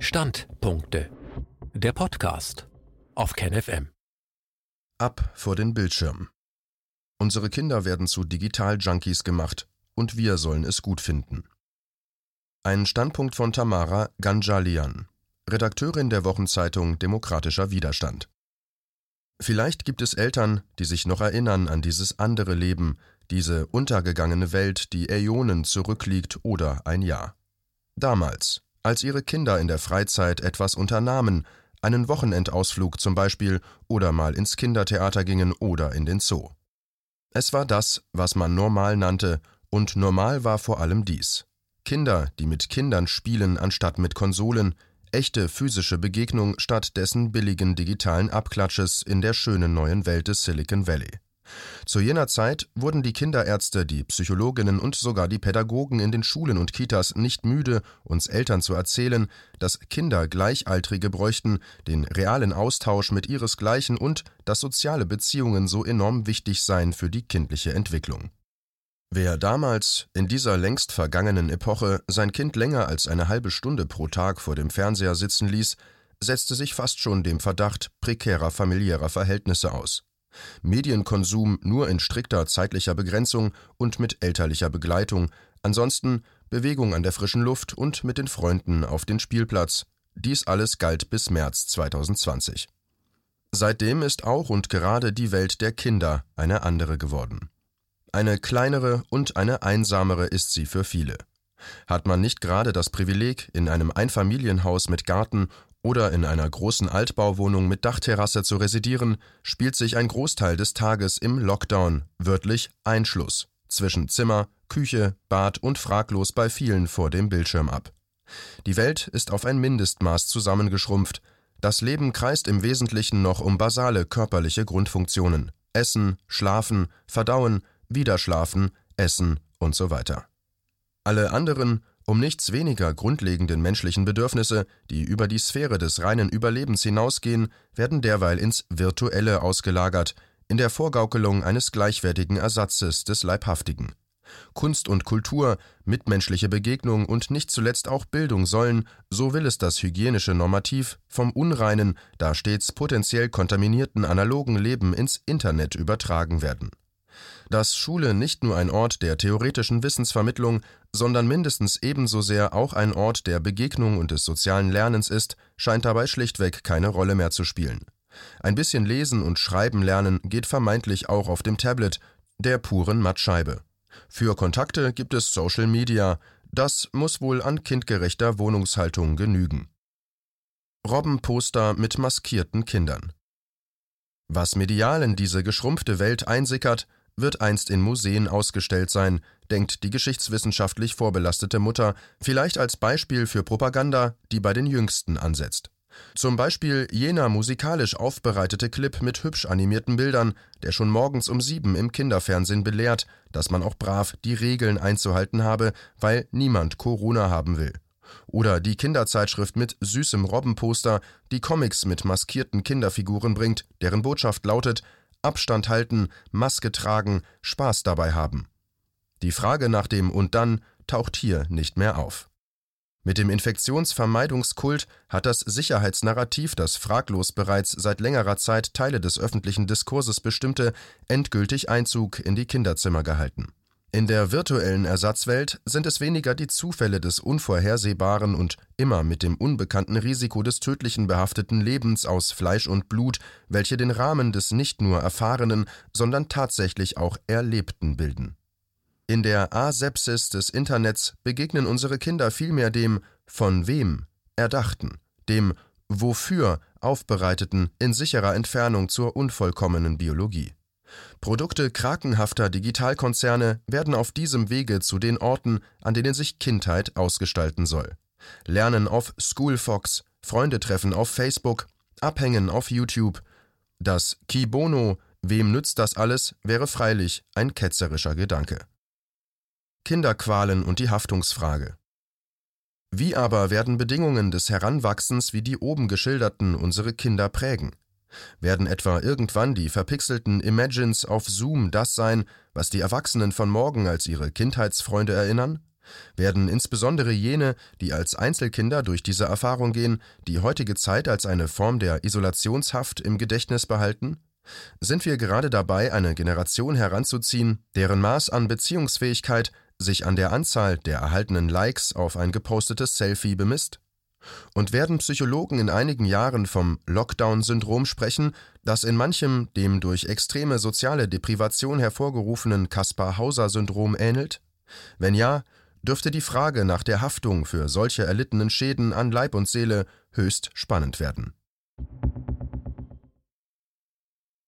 Standpunkte. Der Podcast auf KenFM. Ab vor den Bildschirm. Unsere Kinder werden zu Digital-Junkies gemacht und wir sollen es gut finden. Ein Standpunkt von Tamara Ganjalian, Redakteurin der Wochenzeitung Demokratischer Widerstand. Vielleicht gibt es Eltern, die sich noch erinnern an dieses andere Leben, diese untergegangene Welt, die Äonen zurückliegt oder ein Jahr. Damals, als ihre Kinder in der Freizeit etwas unternahmen, einen Wochenendausflug zum Beispiel oder mal ins Kindertheater gingen oder in den Zoo. Es war das, was man normal nannte, und normal war vor allem dies. Kinder, die mit Kindern spielen anstatt mit Konsolen, echte physische Begegnung statt dessen billigen digitalen Abklatsches in der schönen neuen Welt des Silicon Valley. Zu jener Zeit wurden die Kinderärzte, die Psychologinnen und sogar die Pädagogen in den Schulen und Kitas nicht müde, uns Eltern zu erzählen, dass Kinder Gleichaltrige bräuchten, den realen Austausch mit ihresgleichen und dass soziale Beziehungen so enorm wichtig seien für die kindliche Entwicklung. Wer damals, in dieser längst vergangenen Epoche, sein Kind länger als eine halbe Stunde pro Tag vor dem Fernseher sitzen ließ, setzte sich fast schon dem Verdacht prekärer familiärer Verhältnisse aus. Medienkonsum nur in strikter zeitlicher Begrenzung und mit elterlicher Begleitung, ansonsten Bewegung an der frischen Luft und mit den Freunden auf den Spielplatz. Dies alles galt bis März 2020. Seitdem ist auch und gerade die Welt der Kinder eine andere geworden. Eine kleinere und eine einsamere ist sie für viele. Hat man nicht gerade das Privileg, in einem Einfamilienhaus mit Garten oder in einer großen Altbauwohnung mit Dachterrasse zu residieren, spielt sich ein Großteil des Tages im Lockdown, wörtlich Einschluss, zwischen Zimmer, Küche, Bad und fraglos bei vielen vor dem Bildschirm ab. Die Welt ist auf ein Mindestmaß zusammengeschrumpft, das Leben kreist im Wesentlichen noch um basale körperliche Grundfunktionen Essen, Schlafen, Verdauen, wieder schlafen, essen und so weiter. Alle anderen um nichts weniger grundlegenden menschlichen Bedürfnisse, die über die Sphäre des reinen Überlebens hinausgehen, werden derweil ins Virtuelle ausgelagert, in der Vorgaukelung eines gleichwertigen Ersatzes des Leibhaftigen. Kunst und Kultur, mitmenschliche Begegnung und nicht zuletzt auch Bildung sollen, so will es das hygienische Normativ, vom unreinen, da stets potenziell kontaminierten analogen Leben ins Internet übertragen werden dass Schule nicht nur ein Ort der theoretischen Wissensvermittlung, sondern mindestens ebenso sehr auch ein Ort der Begegnung und des sozialen Lernens ist, scheint dabei schlichtweg keine Rolle mehr zu spielen. Ein bisschen lesen und schreiben lernen geht vermeintlich auch auf dem Tablet, der puren Mattscheibe. Für Kontakte gibt es Social Media, das muss wohl an kindgerechter Wohnungshaltung genügen. Robbenposter mit maskierten Kindern. Was medial in diese geschrumpfte Welt einsickert, wird einst in Museen ausgestellt sein, denkt die geschichtswissenschaftlich vorbelastete Mutter, vielleicht als Beispiel für Propaganda, die bei den Jüngsten ansetzt. Zum Beispiel jener musikalisch aufbereitete Clip mit hübsch animierten Bildern, der schon morgens um sieben im Kinderfernsehen belehrt, dass man auch brav die Regeln einzuhalten habe, weil niemand Corona haben will. Oder die Kinderzeitschrift mit süßem Robbenposter, die Comics mit maskierten Kinderfiguren bringt, deren Botschaft lautet, Abstand halten, Maske tragen, Spaß dabei haben. Die Frage nach dem und dann taucht hier nicht mehr auf. Mit dem Infektionsvermeidungskult hat das Sicherheitsnarrativ, das fraglos bereits seit längerer Zeit Teile des öffentlichen Diskurses bestimmte, endgültig Einzug in die Kinderzimmer gehalten. In der virtuellen Ersatzwelt sind es weniger die Zufälle des unvorhersehbaren und immer mit dem unbekannten Risiko des tödlichen behafteten Lebens aus Fleisch und Blut, welche den Rahmen des nicht nur Erfahrenen, sondern tatsächlich auch Erlebten bilden. In der Asepsis des Internets begegnen unsere Kinder vielmehr dem von wem Erdachten, dem wofür Aufbereiteten in sicherer Entfernung zur unvollkommenen Biologie. Produkte krakenhafter Digitalkonzerne werden auf diesem Wege zu den Orten, an denen sich Kindheit ausgestalten soll. Lernen auf Schoolfox, Freunde treffen auf Facebook, Abhängen auf YouTube. Das Kibono, wem nützt das alles, wäre freilich ein ketzerischer Gedanke. Kinderqualen und die Haftungsfrage. Wie aber werden Bedingungen des Heranwachsens wie die oben geschilderten unsere Kinder prägen? Werden etwa irgendwann die verpixelten Imagines auf Zoom das sein, was die Erwachsenen von morgen als ihre Kindheitsfreunde erinnern? Werden insbesondere jene, die als Einzelkinder durch diese Erfahrung gehen, die heutige Zeit als eine Form der Isolationshaft im Gedächtnis behalten? Sind wir gerade dabei, eine Generation heranzuziehen, deren Maß an Beziehungsfähigkeit sich an der Anzahl der erhaltenen Likes auf ein gepostetes Selfie bemisst? Und werden Psychologen in einigen Jahren vom Lockdown-Syndrom sprechen, das in manchem dem durch extreme soziale Deprivation hervorgerufenen Kaspar-Hauser-Syndrom ähnelt? Wenn ja, dürfte die Frage nach der Haftung für solche erlittenen Schäden an Leib und Seele höchst spannend werden.